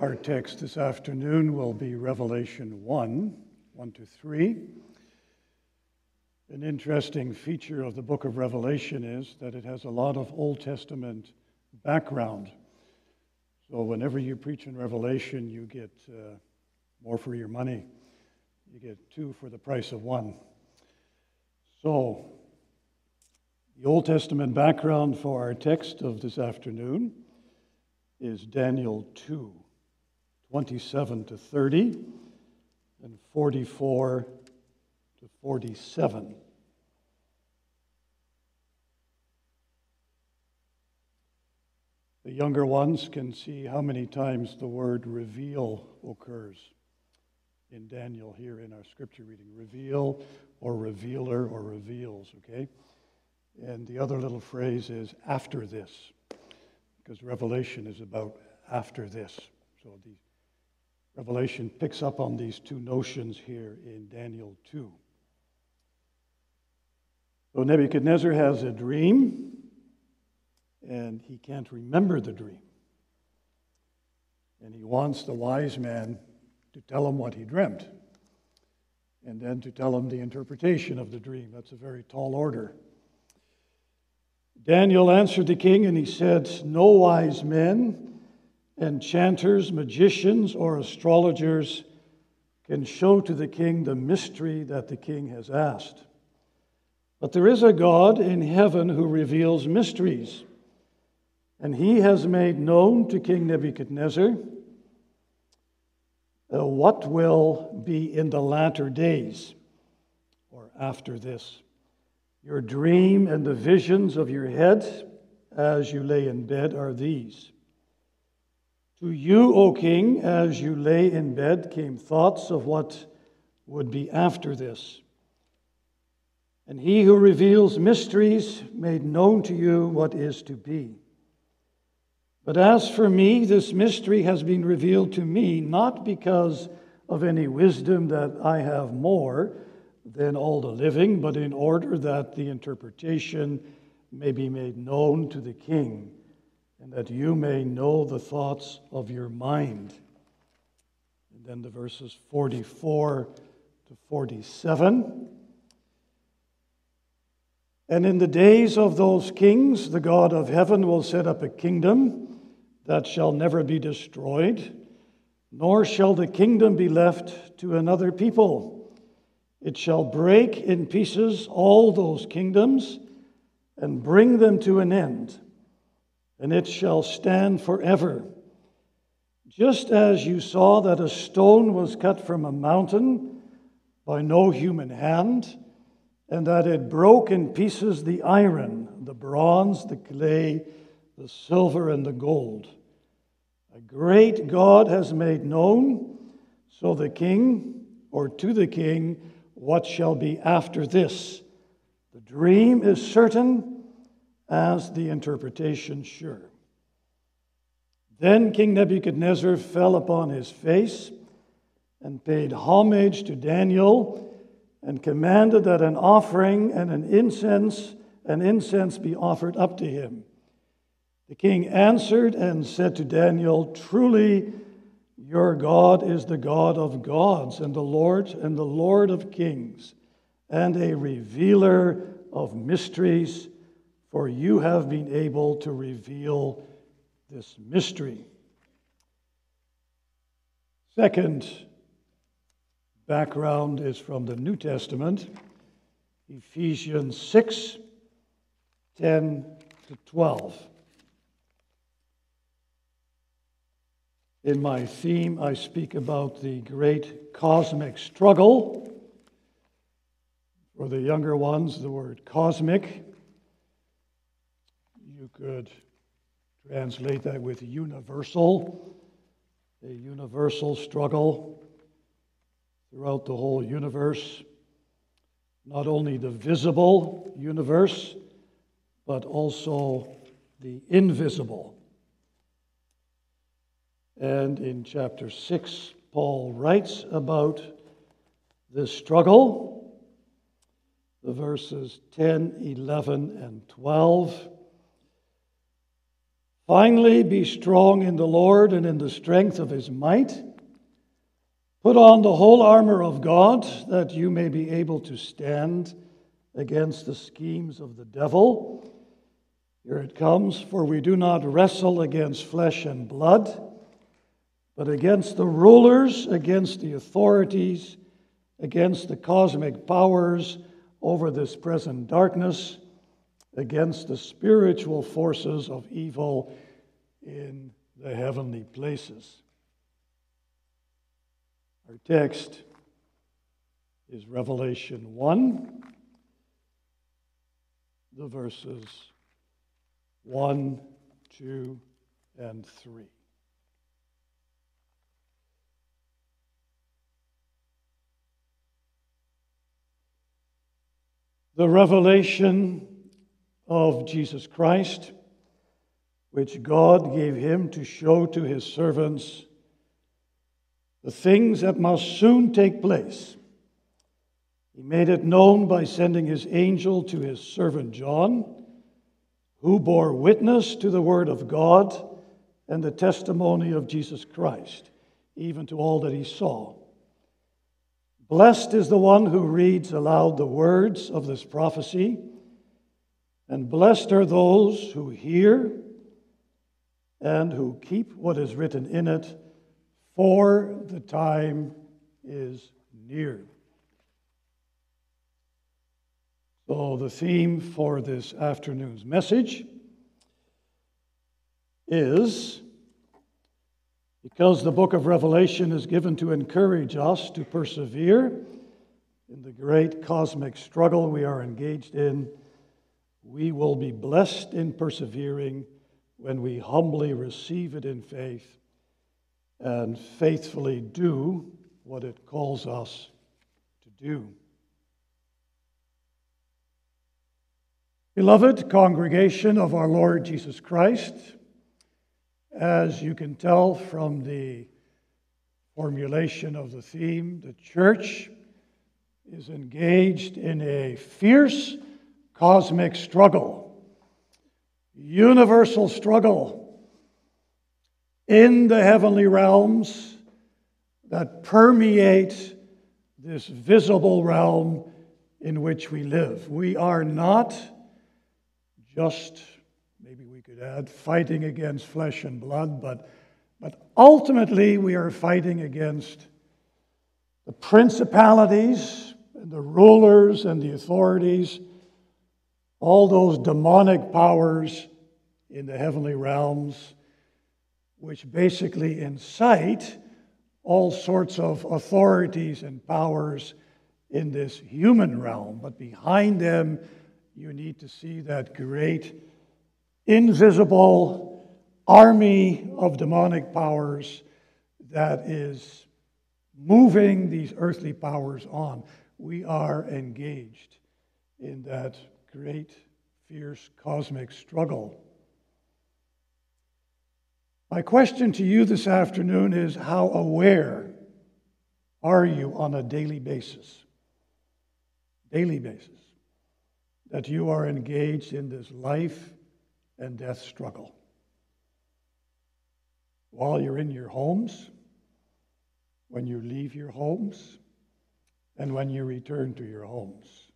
Our text this afternoon will be Revelation 1 1 to 3. An interesting feature of the book of Revelation is that it has a lot of Old Testament background. So, whenever you preach in Revelation, you get uh, more for your money. You get two for the price of one. So, the Old Testament background for our text of this afternoon is Daniel 2 27 to 30 and 44 to 47. The younger ones can see how many times the word reveal occurs in Daniel here in our scripture reading. Reveal or revealer or reveals, okay? And the other little phrase is after this, because Revelation is about after this. So the Revelation picks up on these two notions here in Daniel 2. So Nebuchadnezzar has a dream, and he can't remember the dream. And he wants the wise man to tell him what he dreamt, and then to tell him the interpretation of the dream. That's a very tall order. Daniel answered the king, and he said, No wise men enchanters, magicians, or astrologers can show to the king the mystery that the king has asked. But there is a God in heaven who reveals mysteries, and he has made known to King Nebuchadnezzar uh, what will be in the latter days or after this. Your dream and the visions of your head as you lay in bed are these. To you, O king, as you lay in bed, came thoughts of what would be after this. And he who reveals mysteries made known to you what is to be. But as for me, this mystery has been revealed to me not because of any wisdom that I have more than all the living, but in order that the interpretation may be made known to the king and that you may know the thoughts of your mind. And then the verses 44 to 47. And in the days of those kings, the God of heaven will set up a kingdom that shall never be destroyed, nor shall the kingdom be left to another people. It shall break in pieces all those kingdoms and bring them to an end and it shall stand forever. Just as you saw that a stone was cut from a mountain by no human hand, and that it broke in pieces the iron, the bronze, the clay, the silver, and the gold. A great God has made known, so the king, or to the king, what shall be after this. The dream is certain as the interpretation sure. Then King Nebuchadnezzar fell upon his face and paid homage to Daniel and commanded that an offering and an incense an incense be offered up to him. The king answered and said to Daniel, Truly, your God is the God of gods and the Lord and the Lord of kings and a revealer of mysteries for you have been able to reveal this mystery. Second background is from the New Testament, Ephesians 6 10 to 12. In my theme, I speak about the great cosmic struggle. For the younger ones, the word cosmic you could translate that with universal, a universal struggle throughout the whole universe. Not only the visible universe, but also the invisible. And in chapter 6, Paul writes about this struggle, the verses 10, 11, and 12. Finally, be strong in the Lord and in the strength of his might. Put on the whole armor of God that you may be able to stand against the schemes of the devil. Here it comes For we do not wrestle against flesh and blood, but against the rulers, against the authorities, against the cosmic powers over this present darkness against the spiritual forces of evil in the heavenly places. Our text is Revelation 1, the verses 1, 2, and 3. The revelation of Jesus Christ, which God gave him to show to his servants the things that must soon take place. He made it known by sending his angel to his servant John, who bore witness to the word of God and the testimony of Jesus Christ, even to all that he saw. Blessed is the one who reads aloud the words of this prophecy and blessed are those who hear and who keep what is written in it, for the time is near. So, the theme for this afternoon's message is because the book of Revelation is given to encourage us to persevere in the great cosmic struggle we are engaged in we will be blessed in persevering when we humbly receive it in faith and faithfully do what it calls us to do. Beloved congregation of our Lord Jesus Christ, as you can tell from the formulation of the theme, the church is engaged in a fierce cosmic struggle, universal struggle in the heavenly realms that permeate this visible realm in which we live. We are not just, maybe we could add, fighting against flesh and blood, but, but ultimately we are fighting against the principalities and the rulers and the authorities all those demonic powers in the heavenly realms, which basically incite all sorts of authorities and powers in this human realm. But behind them, you need to see that great, invisible army of demonic powers that is moving these earthly powers on. We are engaged in that great, fierce cosmic struggle. My question to you this afternoon is how aware are you on a daily basis? Daily basis. That you are engaged in this life and death struggle. While you're in your homes, when you leave your homes, and when you return to your homes.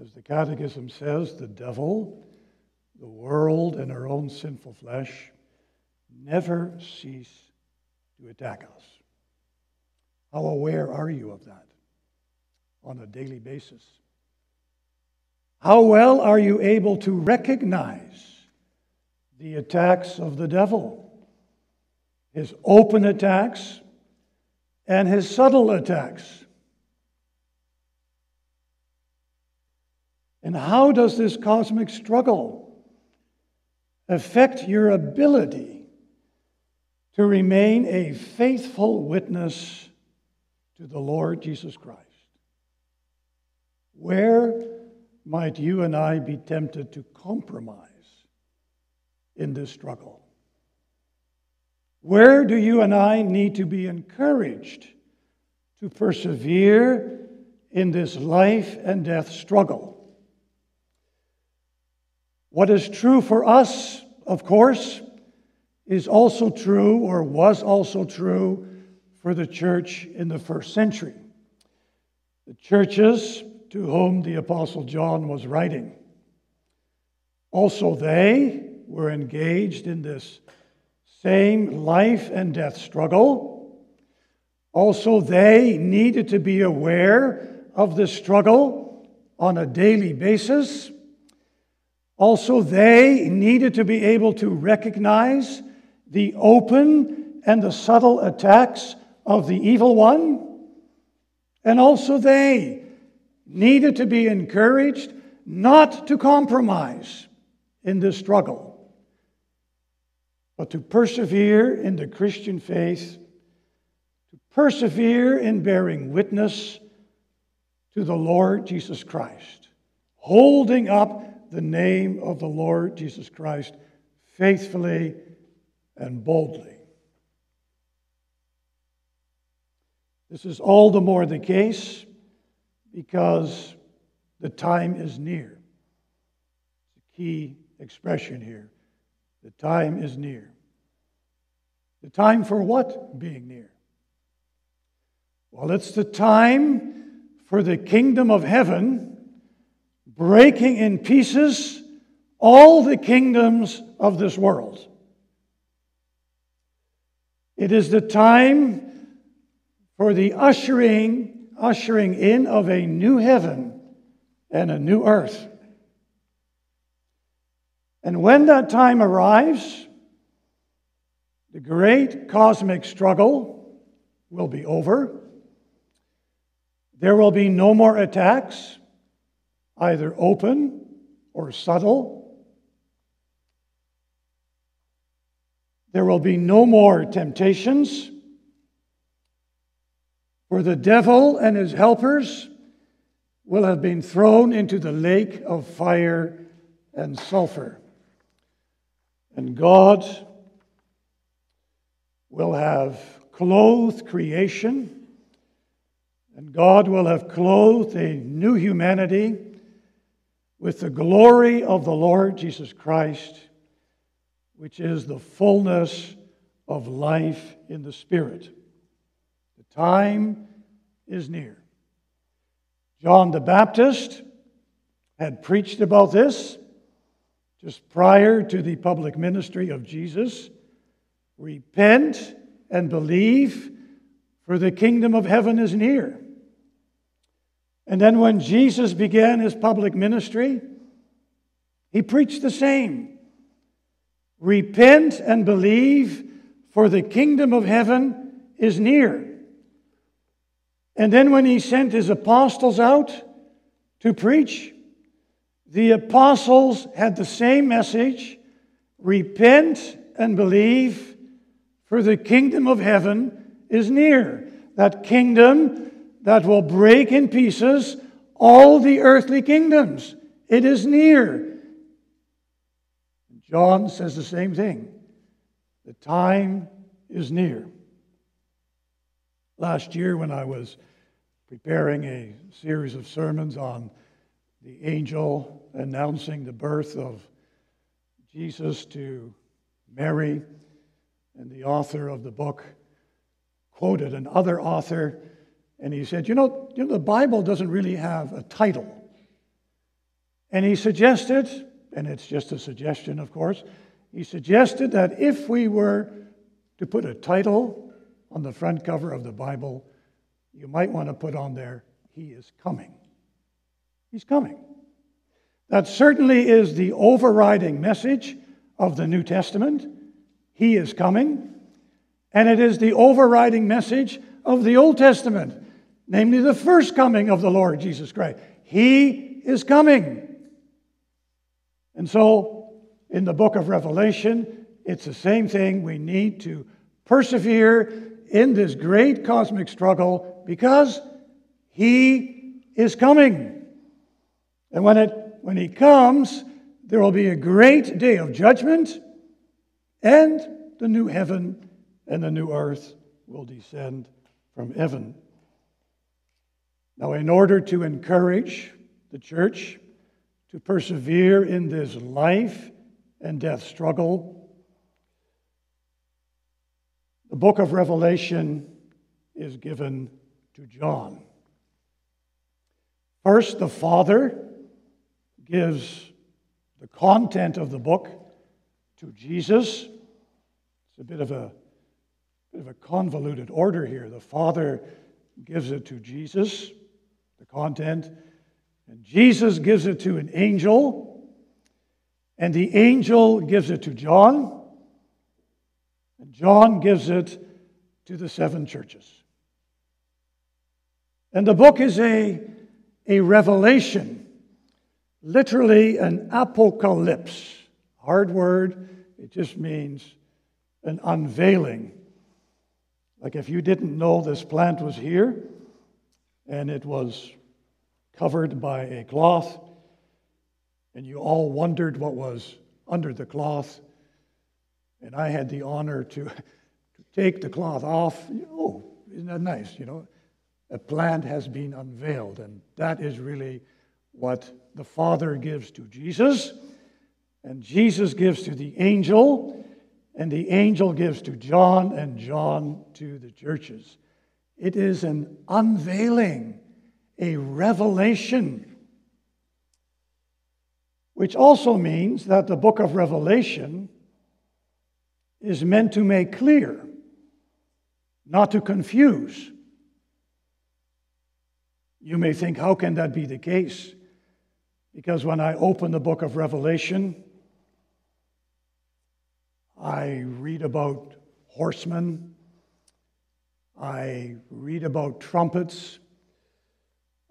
As the Catechism says, the devil, the world, and our own sinful flesh never cease to attack us. How aware are you of that on a daily basis? How well are you able to recognize the attacks of the devil, his open attacks and his subtle attacks? And how does this cosmic struggle affect your ability to remain a faithful witness to the Lord Jesus Christ? Where might you and I be tempted to compromise in this struggle? Where do you and I need to be encouraged to persevere in this life and death struggle? What is true for us of course, is also true or was also true for the church in the first century. The churches to whom the Apostle John was writing. Also, they were engaged in this same life and death struggle. Also, they needed to be aware of this struggle on a daily basis. Also, they needed to be able to recognize the open and the subtle attacks of the evil one. And also, they needed to be encouraged not to compromise in this struggle, but to persevere in the Christian faith, to persevere in bearing witness to the Lord Jesus Christ, holding up the name of the Lord Jesus Christ faithfully and boldly. This is all the more the case because the time is near. It's a key expression here. The time is near. The time for what being near? Well, it's the time for the kingdom of heaven breaking in pieces all the kingdoms of this world. It is the time for the ushering, ushering in of a new heaven and a new earth. And when that time arrives, the great cosmic struggle will be over. There will be no more attacks, either open or subtle. There will be no more temptations, for the devil and his helpers will have been thrown into the lake of fire and sulfur. And God will have clothed creation, and God will have clothed a new humanity with the glory of the Lord Jesus Christ which is the fullness of life in the Spirit. The time is near. John the Baptist had preached about this just prior to the public ministry of Jesus. Repent and believe, for the kingdom of heaven is near. And then when Jesus began his public ministry, he preached the same. Repent and believe, for the kingdom of heaven is near. And then, when he sent his apostles out to preach, the apostles had the same message repent and believe, for the kingdom of heaven is near. That kingdom that will break in pieces all the earthly kingdoms. It is near. John says the same thing. The time is near. Last year, when I was preparing a series of sermons on the angel announcing the birth of Jesus to Mary, and the author of the book quoted another author, and he said, You know, you know the Bible doesn't really have a title. And he suggested and it's just a suggestion, of course, he suggested that if we were to put a title on the front cover of the Bible, you might want to put on there, He is coming. He's coming. That certainly is the overriding message of the New Testament. He is coming. And it is the overriding message of the Old Testament, namely the first coming of the Lord Jesus Christ. He is coming. And so, in the book of Revelation, it's the same thing. We need to persevere in this great cosmic struggle because He is coming. And when, it, when He comes, there will be a great day of judgment, and the new heaven and the new earth will descend from heaven. Now, in order to encourage the church to persevere in this life and death struggle. The book of Revelation is given to John. First, the Father gives the content of the book to Jesus. It's a bit of a, bit of a convoluted order here. The Father gives it to Jesus, the content, and Jesus gives it to an angel, and the angel gives it to John, and John gives it to the seven churches. And the book is a, a revelation, literally an apocalypse. Hard word, it just means an unveiling. Like if you didn't know this plant was here and it was covered by a cloth, and you all wondered what was under the cloth, and I had the honor to, to take the cloth off. Oh, isn't that nice? You know, a plant has been unveiled, and that is really what the Father gives to Jesus, and Jesus gives to the angel, and the angel gives to John, and John to the churches. It is an unveiling, a revelation, which also means that the book of Revelation is meant to make clear, not to confuse. You may think, how can that be the case? Because when I open the book of Revelation, I read about horsemen, I read about trumpets,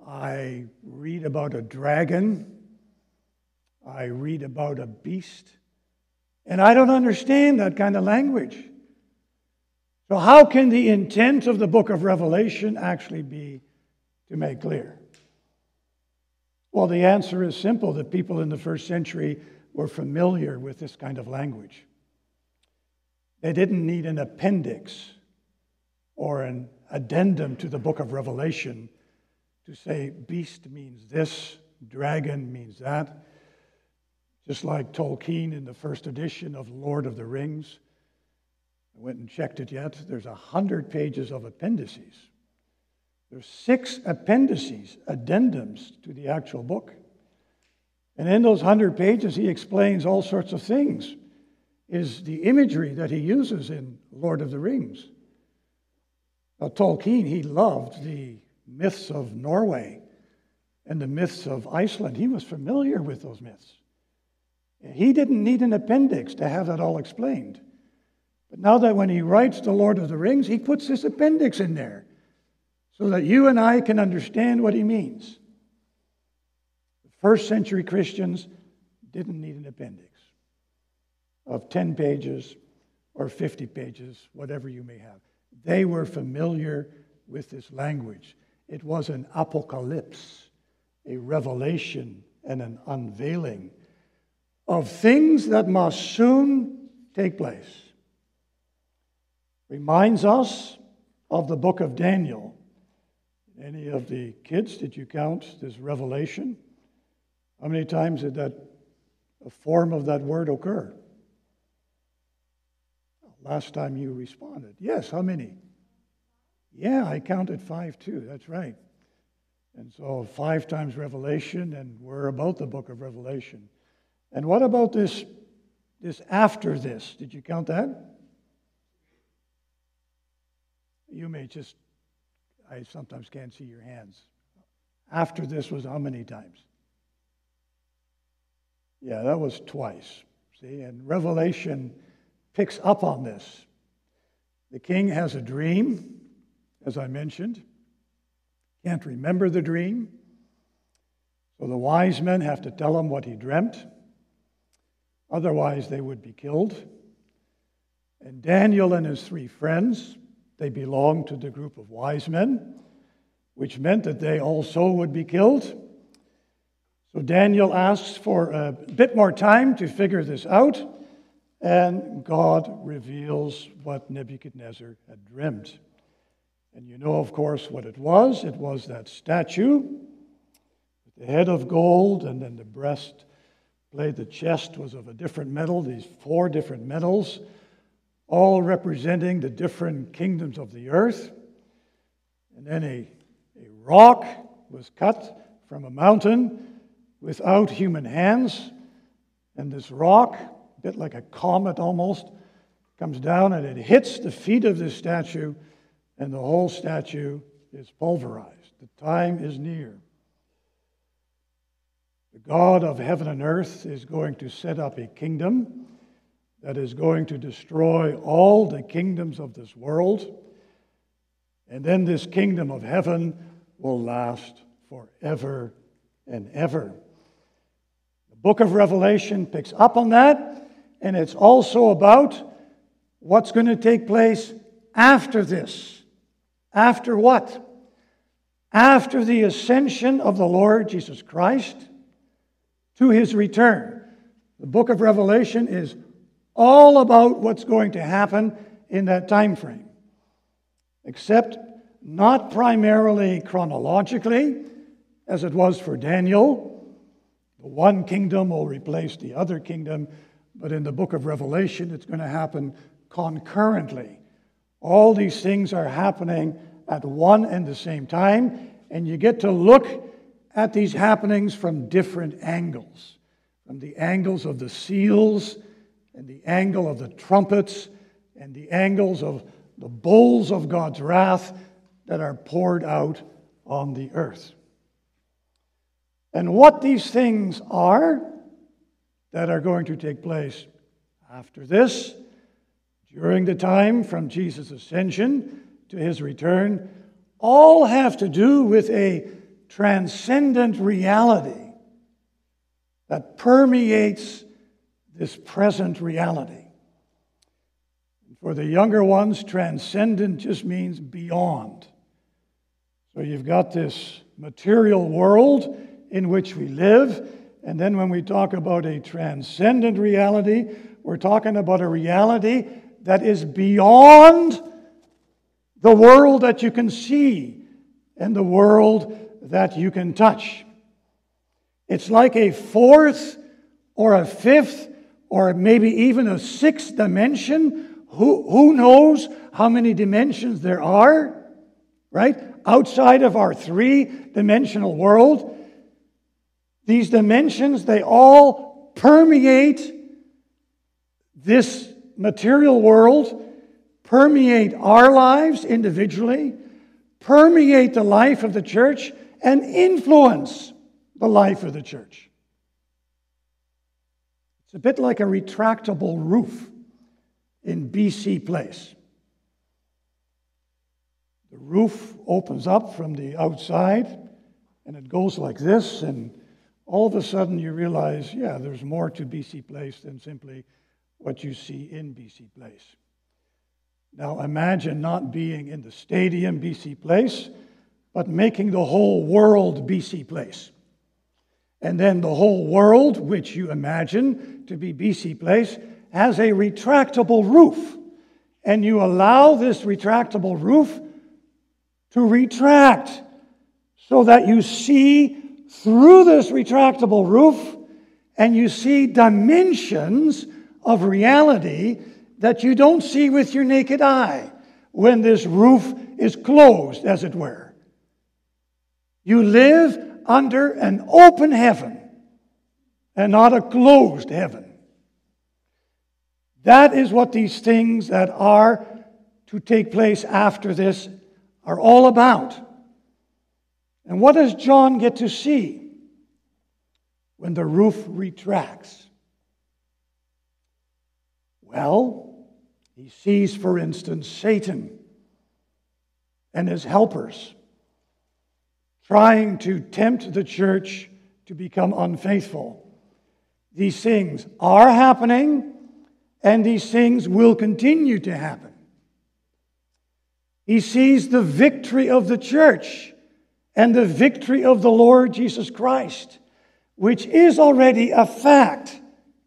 I read about a dragon, I read about a beast, and I don't understand that kind of language. So, how can the intent of the book of Revelation actually be to make clear? Well, the answer is simple the people in the first century were familiar with this kind of language. They didn't need an appendix or an addendum to the book of Revelation to say beast means this, dragon means that. Just like Tolkien in the first edition of Lord of the Rings. I went and checked it yet. There's a hundred pages of appendices. There's six appendices, addendums to the actual book. And in those hundred pages, he explains all sorts of things. Is the imagery that he uses in Lord of the Rings. Now, Tolkien, he loved the myths of Norway and the myths of Iceland. He was familiar with those myths. He didn't need an appendix to have that all explained. But now that when he writes The Lord of the Rings, he puts this appendix in there so that you and I can understand what he means. The first century Christians didn't need an appendix of 10 pages or 50 pages, whatever you may have. They were familiar with this language. It was an apocalypse, a revelation, and an unveiling of things that must soon take place. Reminds us of the book of Daniel any of the kids, did you count this revelation? How many times did that a form of that word occur? Last time you responded. Yes, how many? Yeah, I counted five too. That's right. And so five times Revelation, and we're about the book of Revelation. And what about this, this after this? Did you count that? You may just I sometimes can't see your hands. After this was how many times? Yeah, that was twice. See, and Revelation picks up on this. The king has a dream, as I mentioned, can't remember the dream. So the wise men have to tell him what he dreamt. Otherwise, they would be killed. And Daniel and his three friends they belonged to the group of wise men, which meant that they also would be killed. So Daniel asks for a bit more time to figure this out, and God reveals what Nebuchadnezzar had dreamed. And you know, of course, what it was. It was that statue with the head of gold and then the breast played the chest was of a different metal, these four different metals, all representing the different kingdoms of the earth. And then a, a rock was cut from a mountain without human hands. And this rock, bit like a comet almost, comes down and it hits the feet of this statue, and the whole statue is pulverized. The time is near. The God of heaven and earth is going to set up a kingdom that is going to destroy all the kingdoms of this world. And then this kingdom of heaven will last forever and ever. The book of Revelation picks up on that, and it's also about what's going to take place after this. After what? After the ascension of the Lord Jesus Christ to his return. The book of Revelation is all about what's going to happen in that time frame, except not primarily chronologically, as it was for Daniel. The one kingdom will replace the other kingdom, but in the book of Revelation, it's going to happen concurrently. All these things are happening at one and the same time, and you get to look at these happenings from different angles from the angles of the seals, and the angle of the trumpets, and the angles of the bowls of God's wrath that are poured out on the earth. And what these things are that are going to take place after this, during the time from Jesus' ascension to his return, all have to do with a transcendent reality that permeates this present reality. For the younger ones, transcendent just means beyond. So you've got this material world in which we live, and then when we talk about a transcendent reality, we're talking about a reality that is beyond the world that you can see and the world that you can touch. It's like a fourth or a fifth or maybe even a sixth dimension. Who, who knows how many dimensions there are, right? Outside of our three dimensional world. These dimensions, they all permeate this material world, permeate our lives individually, permeate the life of the church, and influence the life of the church. It's a bit like a retractable roof in BC Place. The roof opens up from the outside and it goes like this, and all of a sudden you realize, yeah, there's more to BC Place than simply what you see in BC Place. Now imagine not being in the stadium BC Place, but making the whole world BC Place. And then the whole world, which you imagine to be BC Place, has a retractable roof. And you allow this retractable roof to retract so that you see through this retractable roof and you see dimensions of reality that you don't see with your naked eye when this roof is closed, as it were. You live under an open heaven and not a closed heaven. That is what these things that are to take place after this are all about. And what does John get to see when the roof retracts? Well, he sees, for instance, Satan and his helpers trying to tempt the church to become unfaithful. These things are happening, and these things will continue to happen. He sees the victory of the church and the victory of the Lord Jesus Christ, which is already a fact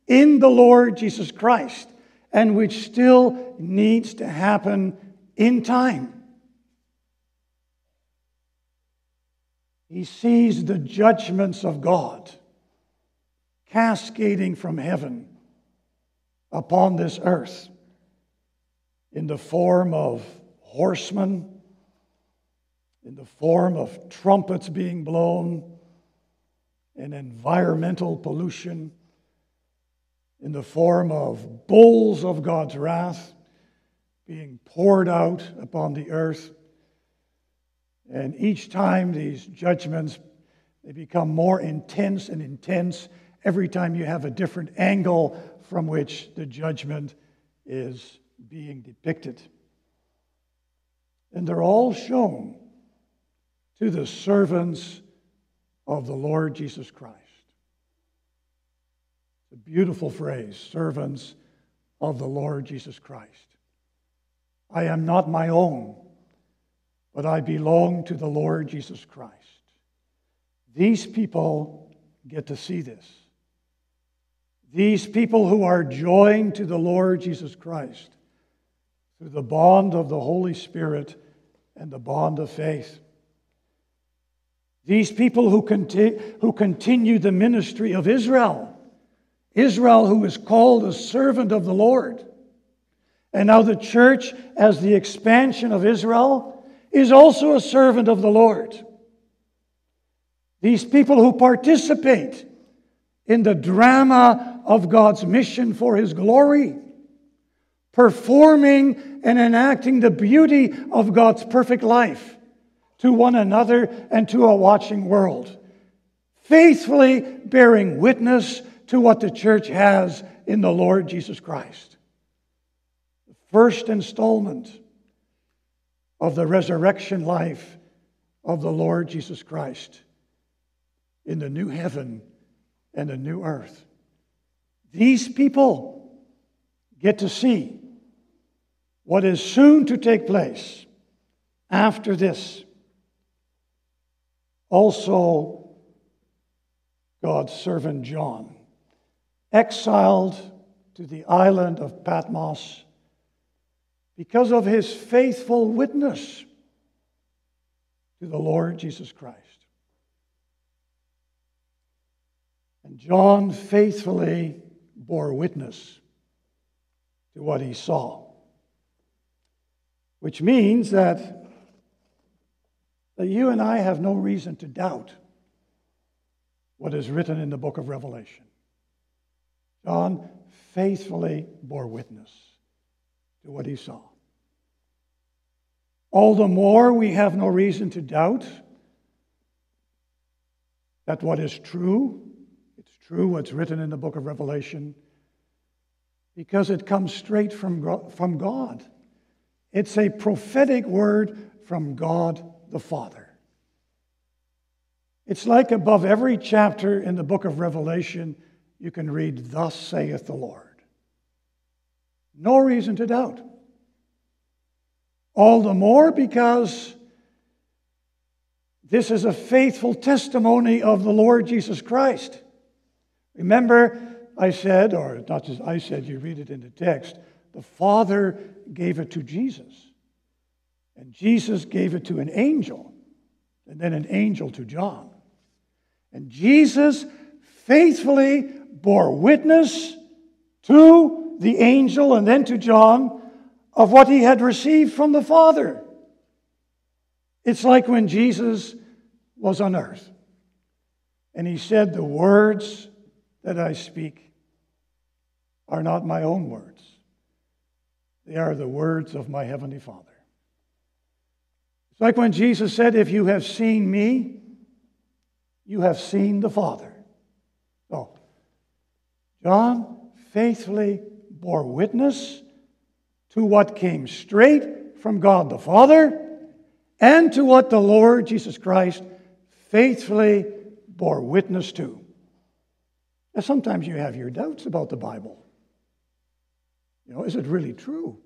in the Lord Jesus Christ and which still needs to happen in time. He sees the judgments of God cascading from heaven upon this earth in the form of horsemen, in the form of trumpets being blown, and environmental pollution, in the form of bowls of God's wrath being poured out upon the earth. And each time these judgments they become more intense and intense every time you have a different angle from which the judgment is being depicted. And they're all shown to the servants of the Lord Jesus Christ. It's a beautiful phrase servants of the Lord Jesus Christ. I am not my own, but I belong to the Lord Jesus Christ. These people get to see this. These people who are joined to the Lord Jesus Christ through the bond of the Holy Spirit and the bond of faith. These people who, conti- who continue the ministry of Israel, Israel who is called a servant of the Lord. And now the church, as the expansion of Israel, is also a servant of the Lord. These people who participate in the drama of God's mission for His glory, performing and enacting the beauty of God's perfect life to one another and to a watching world, faithfully bearing witness to what the church has in the Lord Jesus Christ. The first installment of the resurrection life of the Lord Jesus Christ in the new heaven and the new earth. These people get to see what is soon to take place after this. Also, God's servant John, exiled to the island of Patmos because of his faithful witness to the Lord Jesus Christ. And John faithfully bore witness to what he saw, which means that, that you and I have no reason to doubt what is written in the book of Revelation. John faithfully bore witness to what he saw. All the more we have no reason to doubt that what is true it's true what's written in the book of Revelation because it comes straight from, from God. It's a prophetic word from God the Father. It's like above every chapter in the book of Revelation, you can read, Thus saith the Lord. No reason to doubt. All the more because this is a faithful testimony of the Lord Jesus Christ. Remember, I said, or not just I said, you read it in the text, the Father gave it to Jesus. And Jesus gave it to an angel, and then an angel to John. And Jesus faithfully bore witness to the angel and then to John of what he had received from the Father. It's like when Jesus was on earth and he said the words that I speak are not my own words, they are the words of my Heavenly Father. It's like when Jesus said, If you have seen me, you have seen the Father. So, John faithfully bore witness to what came straight from God the Father and to what the Lord Jesus Christ faithfully bore witness to. Now, sometimes you have your doubts about the Bible. You know, is it really true?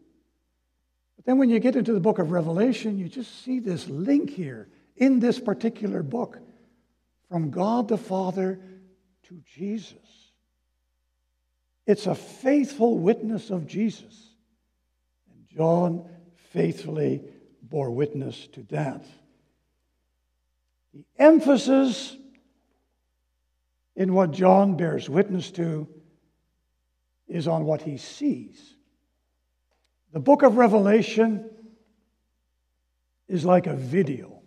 But then when you get into the book of Revelation, you just see this link here in this particular book from God the Father to Jesus. It's a faithful witness of Jesus. And John faithfully bore witness to that. The emphasis in what John bears witness to is on what he sees. The book of Revelation is like a video,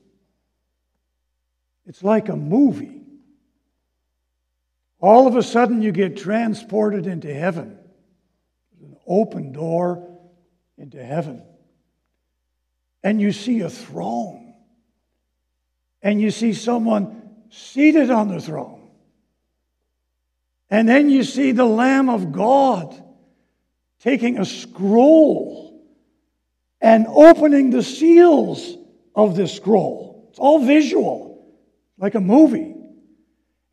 it's like a movie. All of a sudden, you get transported into heaven. An open door into heaven. And you see a throne. And you see someone seated on the throne. And then you see the Lamb of God taking a scroll and opening the seals of this scroll. It's all visual, like a movie.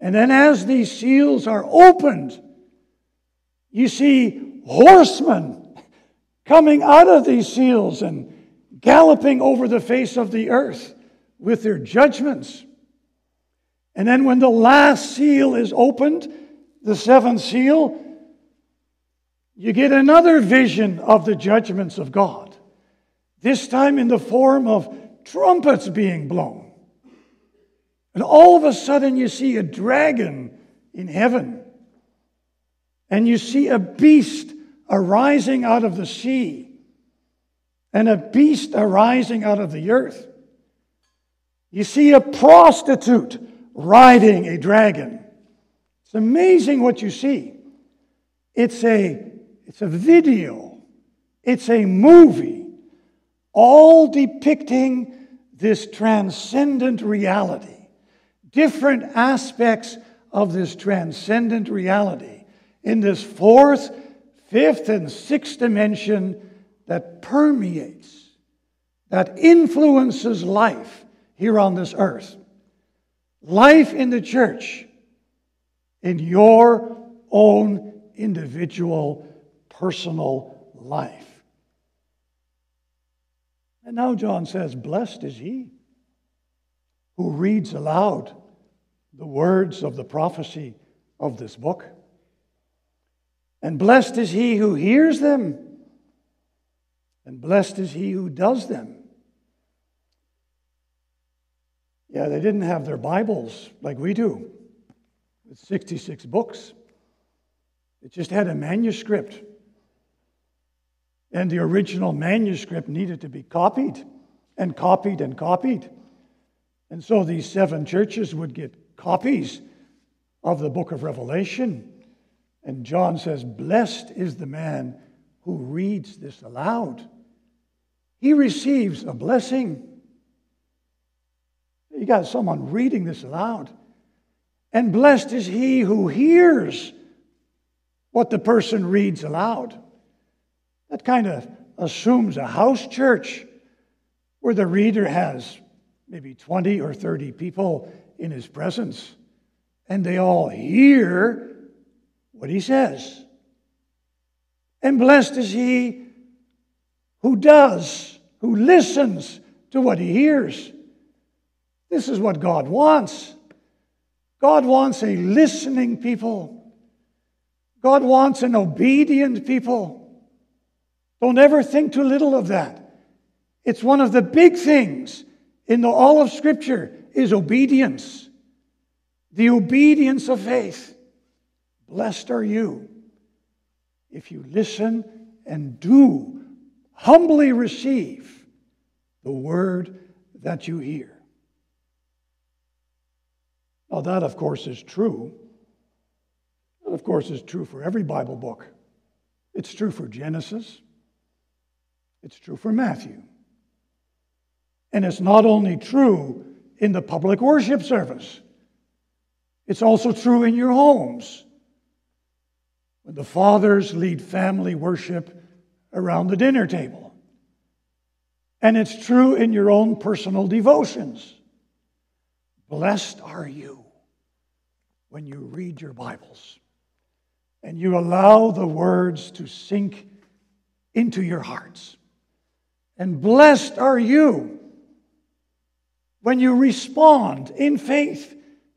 And then as these seals are opened, you see horsemen coming out of these seals and galloping over the face of the earth with their judgments. And then when the last seal is opened, the seventh seal, you get another vision of the judgments of God, this time in the form of trumpets being blown. And all of a sudden, you see a dragon in heaven, and you see a beast arising out of the sea, and a beast arising out of the earth. You see a prostitute riding a dragon. It's amazing what you see. It's a, it's a video, it's a movie, all depicting this transcendent reality, different aspects of this transcendent reality in this fourth, fifth, and sixth dimension that permeates, that influences life here on this earth. Life in the church in your own individual personal life. And now John says, Blessed is he who reads aloud the words of the prophecy of this book. And blessed is he who hears them, and blessed is he who does them. Yeah, they didn't have their Bibles like we do. 66 books. It just had a manuscript. And the original manuscript needed to be copied and copied and copied. And so these seven churches would get copies of the book of Revelation. And John says, Blessed is the man who reads this aloud. He receives a blessing. You got someone reading this aloud. And blessed is he who hears what the person reads aloud. That kind of assumes a house church where the reader has maybe 20 or 30 people in his presence, and they all hear what he says. And blessed is he who does, who listens to what he hears. This is what God wants. God wants a listening people. God wants an obedient people. Don't ever think too little of that. It's one of the big things in the, all of Scripture is obedience. The obedience of faith. Blessed are you if you listen and do humbly receive the word that you hear. Now, that, of course, is true. That, of course, is true for every Bible book. It's true for Genesis, it's true for Matthew. And it's not only true in the public worship service, it's also true in your homes. When the fathers lead family worship around the dinner table. And it's true in your own personal devotions. Blessed are you when you read your Bibles and you allow the words to sink into your hearts. And blessed are you when you respond in faith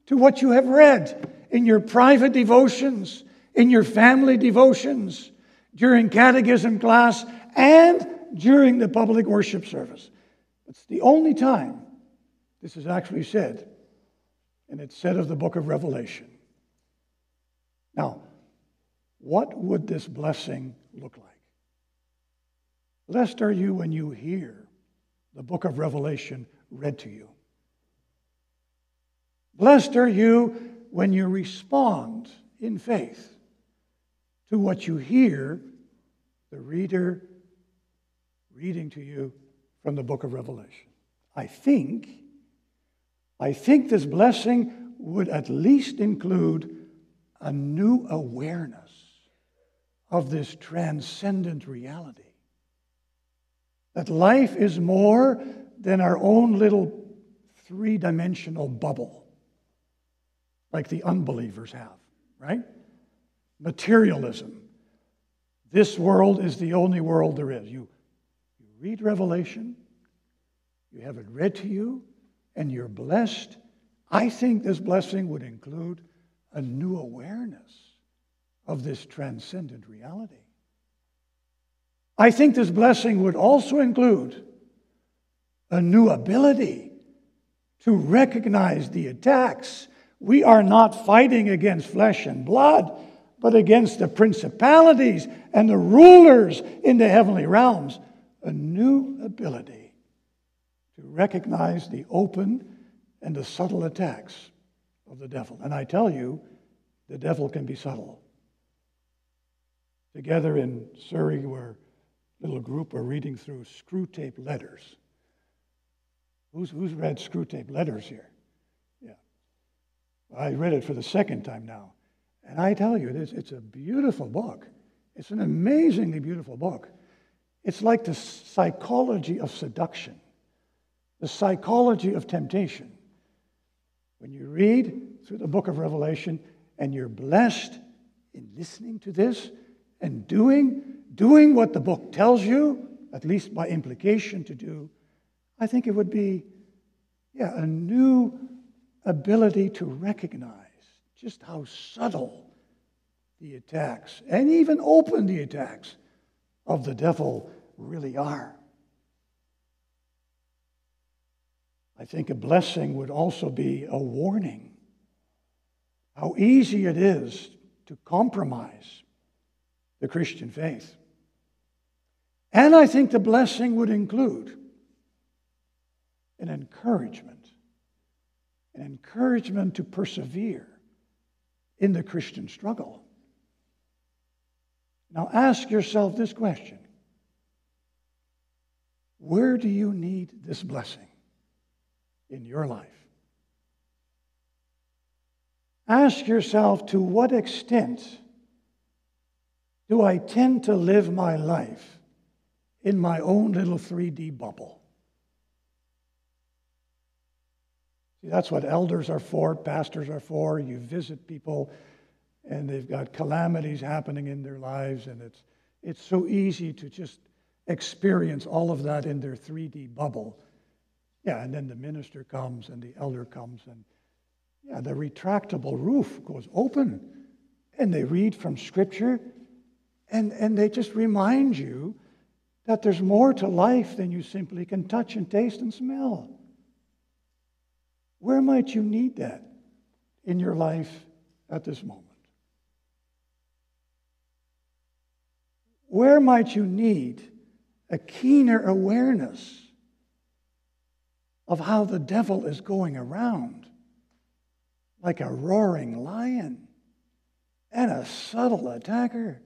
to what you have read in your private devotions, in your family devotions, during catechism class, and during the public worship service. It's the only time this is actually said and it's said of the book of Revelation. Now, what would this blessing look like? Blessed are you when you hear the book of Revelation read to you. Blessed are you when you respond in faith to what you hear the reader reading to you from the book of Revelation. I think, I think this blessing would at least include a new awareness of this transcendent reality. That life is more than our own little three dimensional bubble, like the unbelievers have, right? Materialism. This world is the only world there is. You, you read Revelation, you have it read to you, and you're blessed. I think this blessing would include a new awareness of this transcendent reality. I think this blessing would also include a new ability to recognize the attacks. We are not fighting against flesh and blood, but against the principalities and the rulers in the heavenly realms. A new ability to recognize the open and the subtle attacks of the devil. And I tell you, the devil can be subtle. Together in Surrey, where little group are reading through Screwtape Letters. Who's, who's read Screwtape Letters here? Yeah. I read it for the second time now. And I tell you, it's, it's a beautiful book. It's an amazingly beautiful book. It's like the psychology of seduction, the psychology of temptation. When you read through the book of Revelation and you're blessed in listening to this and doing, doing what the book tells you, at least by implication to do, I think it would be, yeah, a new ability to recognize just how subtle the attacks and even open the attacks of the devil really are. I think a blessing would also be a warning. How easy it is to compromise the Christian faith. And I think the blessing would include an encouragement, an encouragement to persevere in the Christian struggle. Now ask yourself this question Where do you need this blessing in your life? Ask yourself to what extent do I tend to live my life in my own little 3D bubble? See, that's what elders are for, pastors are for. You visit people and they've got calamities happening in their lives, and it's, it's so easy to just experience all of that in their 3D bubble. Yeah, and then the minister comes and the elder comes, and yeah, the retractable roof goes open, and they read from Scripture, and, and they just remind you that there's more to life than you simply can touch and taste and smell. Where might you need that in your life at this moment? Where might you need a keener awareness of how the devil is going around like a roaring lion and a subtle attacker?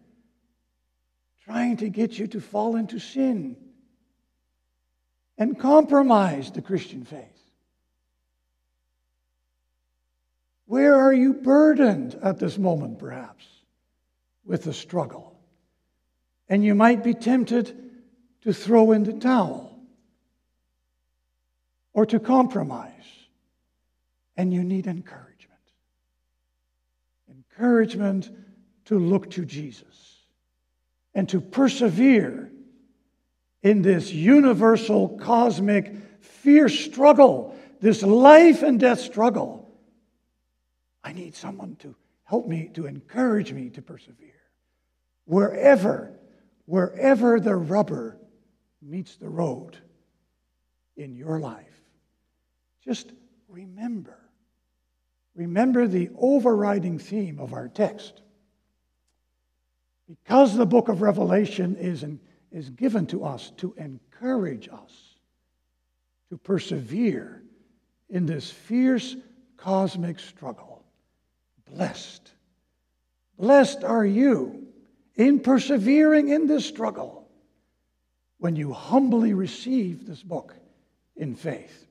Trying to get you to fall into sin and compromise the Christian faith? Where are you burdened at this moment, perhaps, with the struggle? And you might be tempted to throw in the towel or to compromise, and you need encouragement. Encouragement to look to Jesus and to persevere in this universal, cosmic, fierce struggle, this life and death struggle, I need someone to help me, to encourage me to persevere. Wherever, wherever the rubber meets the road in your life, just remember. Remember the overriding theme of our text Because the book of Revelation is, in, is given to us to encourage us to persevere in this fierce cosmic struggle. Blessed. Blessed are you in persevering in this struggle when you humbly receive this book in faith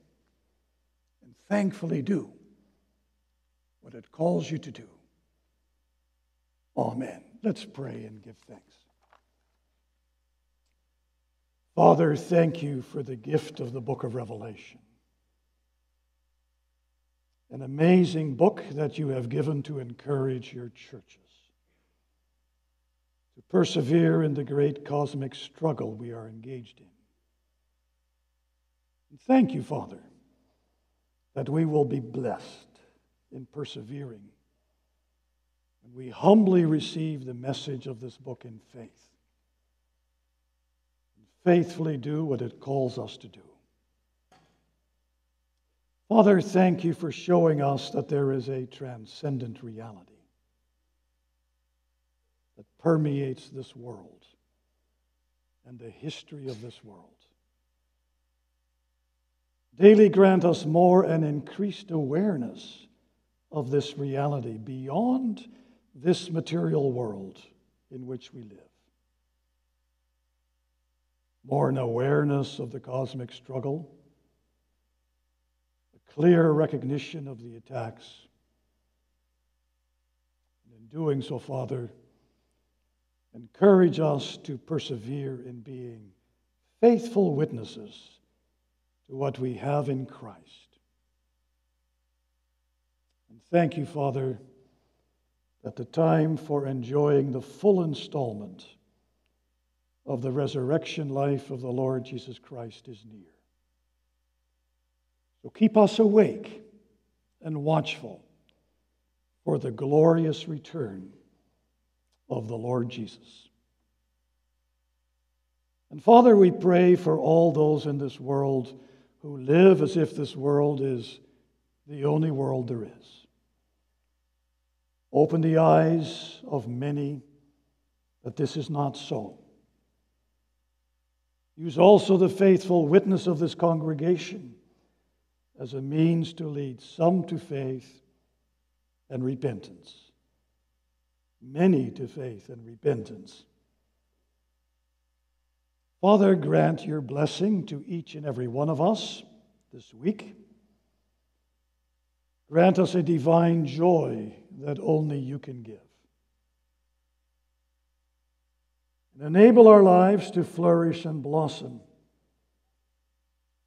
and thankfully do what it calls you to do. Amen. Let's pray and give thanks. Father, thank you for the gift of the book of Revelation. An amazing book that you have given to encourage your churches to persevere in the great cosmic struggle we are engaged in. And thank you, Father, that we will be blessed in persevering we humbly receive the message of this book in faith faithfully do what it calls us to do. Father, thank you for showing us that there is a transcendent reality that permeates this world and the history of this world. Daily grant us more and increased awareness of this reality beyond this material world in which we live more an awareness of the cosmic struggle, a clear recognition of the attacks. And in doing so, Father, encourage us to persevere in being faithful witnesses to what we have in Christ. And thank you, Father, that the time for enjoying the full installment of the resurrection life of the Lord Jesus Christ is near. So keep us awake and watchful for the glorious return of the Lord Jesus. And Father, we pray for all those in this world who live as if this world is the only world there is. Open the eyes of many that this is not so. Use also the faithful witness of this congregation as a means to lead some to faith and repentance, many to faith and repentance. Father, grant your blessing to each and every one of us this week. Grant us a divine joy that only you can give. and enable our lives to flourish and blossom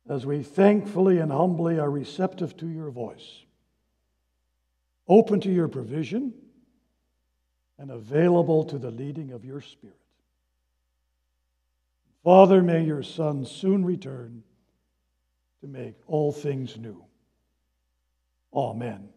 as we thankfully and humbly are receptive to your voice, open to your provision, and available to the leading of your Spirit. Father, may your Son soon return to make all things new. Amen.